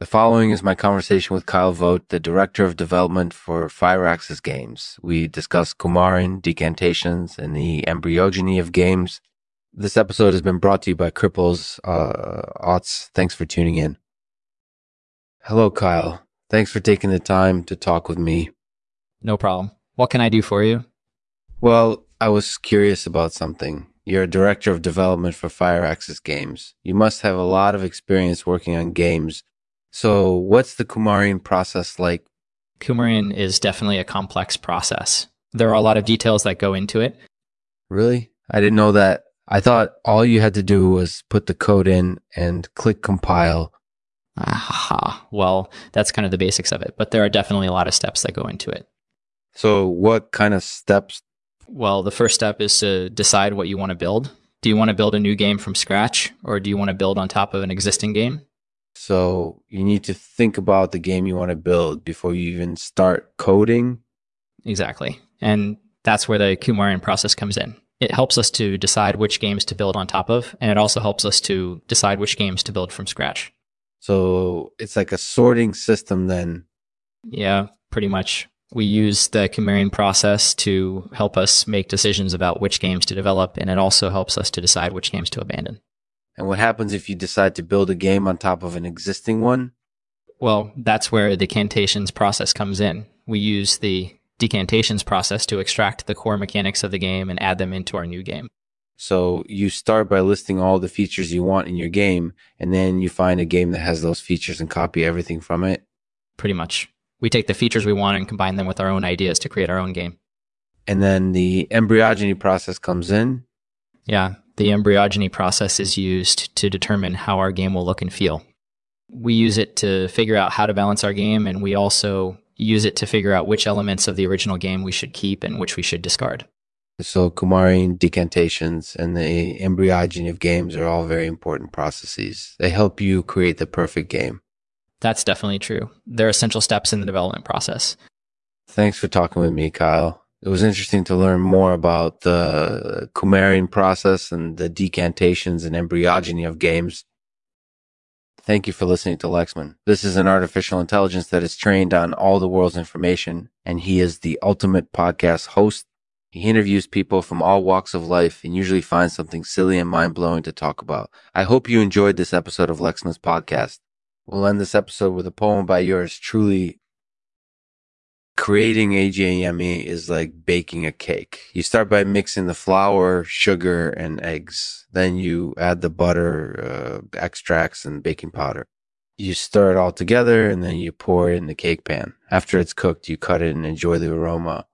The following is my conversation with Kyle Vogt, the Director of Development for Firaxis Games. We discuss Coumarin, decantations, and the embryogeny of games. This episode has been brought to you by Cripples uh, Aughts. Thanks for tuning in. Hello, Kyle. Thanks for taking the time to talk with me. No problem. What can I do for you? Well, I was curious about something. You're a director of development for Firaxis Games. You must have a lot of experience working on games so, what's the Kumarian process like? Kumarian is definitely a complex process. There are a lot of details that go into it. Really? I didn't know that. I thought all you had to do was put the code in and click compile. Aha. Well, that's kind of the basics of it, but there are definitely a lot of steps that go into it. So, what kind of steps? Well, the first step is to decide what you want to build. Do you want to build a new game from scratch, or do you want to build on top of an existing game? So you need to think about the game you want to build before you even start coding. Exactly. And that's where the Kumarian process comes in. It helps us to decide which games to build on top of, and it also helps us to decide which games to build from scratch. So it's like a sorting system then. Yeah, pretty much. We use the Kumarian process to help us make decisions about which games to develop, and it also helps us to decide which games to abandon. And what happens if you decide to build a game on top of an existing one? Well, that's where the decantations process comes in. We use the decantations process to extract the core mechanics of the game and add them into our new game. So you start by listing all the features you want in your game, and then you find a game that has those features and copy everything from it. Pretty much. We take the features we want and combine them with our own ideas to create our own game. And then the embryogeny process comes in. Yeah the embryogeny process is used to determine how our game will look and feel. We use it to figure out how to balance our game, and we also use it to figure out which elements of the original game we should keep and which we should discard. So, Coumarin decantations and the embryogeny of games are all very important processes. They help you create the perfect game. That's definitely true. They're essential steps in the development process. Thanks for talking with me, Kyle it was interesting to learn more about the Kumarian process and the decantations and embryogeny of games. Thank you for listening to Lexman. This is an artificial intelligence that is trained on all the world's information, and he is the ultimate podcast host. He interviews people from all walks of life and usually finds something silly and mind blowing to talk about. I hope you enjoyed this episode of Lexman's podcast. We'll end this episode with a poem by yours truly, creating AGAME is like baking a cake. You start by mixing the flour, sugar, and eggs. Then you add the butter, uh, extracts, and baking powder. You stir it all together and then you pour it in the cake pan. After it's cooked, you cut it and enjoy the aroma.